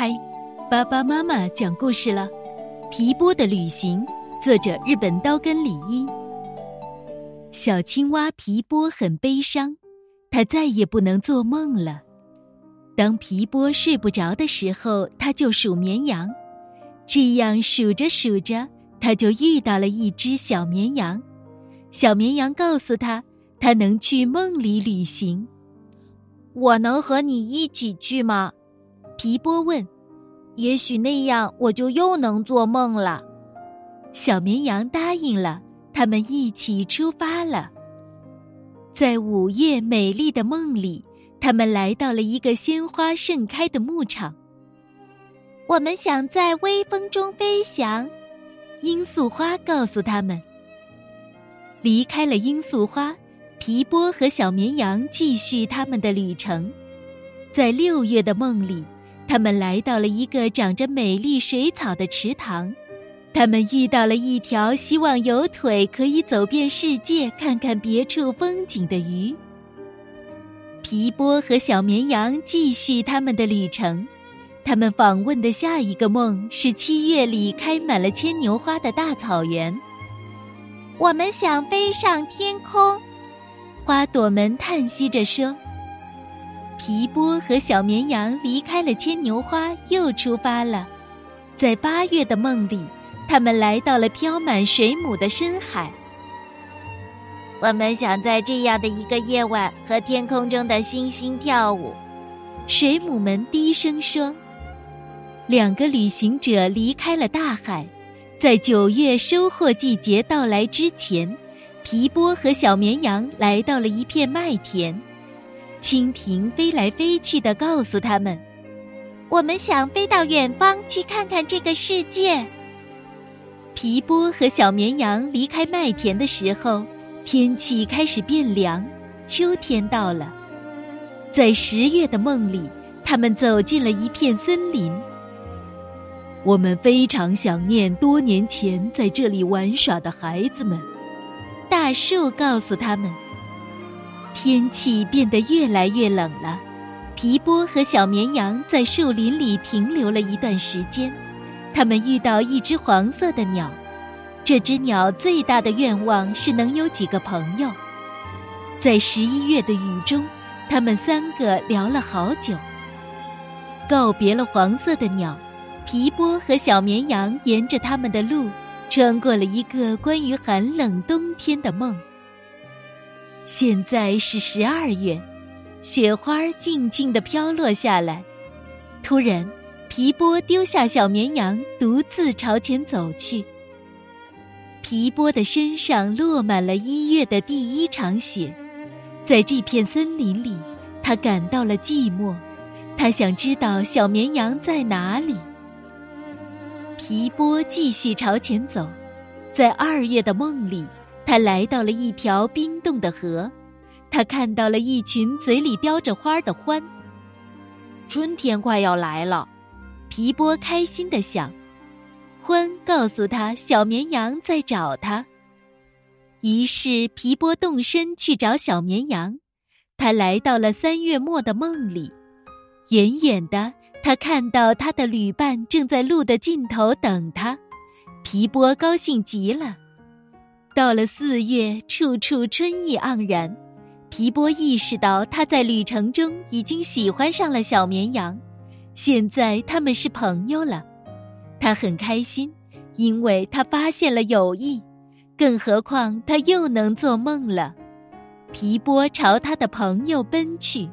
嗨，爸爸妈妈讲故事了，《皮波的旅行》，作者日本刀根理一。小青蛙皮波很悲伤，他再也不能做梦了。当皮波睡不着的时候，他就数绵羊，这样数着数着，他就遇到了一只小绵羊。小绵羊告诉他，他能去梦里旅行。我能和你一起去吗？皮波问：“也许那样我就又能做梦了。”小绵羊答应了，他们一起出发了。在午夜美丽的梦里，他们来到了一个鲜花盛开的牧场。我们想在微风中飞翔，罂粟花告诉他们。离开了罂粟花，皮波和小绵羊继续他们的旅程。在六月的梦里。他们来到了一个长着美丽水草的池塘，他们遇到了一条希望有腿可以走遍世界看看别处风景的鱼。皮波和小绵羊继续他们的旅程，他们访问的下一个梦是七月里开满了牵牛花的大草原。我们想飞上天空，花朵们叹息着说。皮波和小绵羊离开了牵牛花，又出发了。在八月的梦里，他们来到了飘满水母的深海。我们想在这样的一个夜晚和天空中的星星跳舞。水母们低声说。两个旅行者离开了大海，在九月收获季节到来之前，皮波和小绵羊来到了一片麦田。蜻蜓飞来飞去的告诉他们：“我们想飞到远方去看看这个世界。”皮波和小绵羊离开麦田的时候，天气开始变凉，秋天到了。在十月的梦里，他们走进了一片森林。我们非常想念多年前在这里玩耍的孩子们，大树告诉他们。天气变得越来越冷了，皮波和小绵羊在树林里停留了一段时间。他们遇到一只黄色的鸟，这只鸟最大的愿望是能有几个朋友。在十一月的雨中，他们三个聊了好久。告别了黄色的鸟，皮波和小绵羊沿着他们的路，穿过了一个关于寒冷冬天的梦。现在是十二月，雪花静静的飘落下来。突然，皮波丢下小绵羊，独自朝前走去。皮波的身上落满了一月的第一场雪，在这片森林里，他感到了寂寞。他想知道小绵羊在哪里。皮波继续朝前走，在二月的梦里。他来到了一条冰冻的河，他看到了一群嘴里叼着花的獾。春天快要来了，皮波开心的想。獾告诉他，小绵羊在找他。于是皮波动身去找小绵羊。他来到了三月末的梦里，远远的，他看到他的旅伴正在路的尽头等他。皮波高兴极了。到了四月，处处春意盎然。皮波意识到他在旅程中已经喜欢上了小绵羊，现在他们是朋友了。他很开心，因为他发现了友谊。更何况他又能做梦了。皮波朝他的朋友奔去。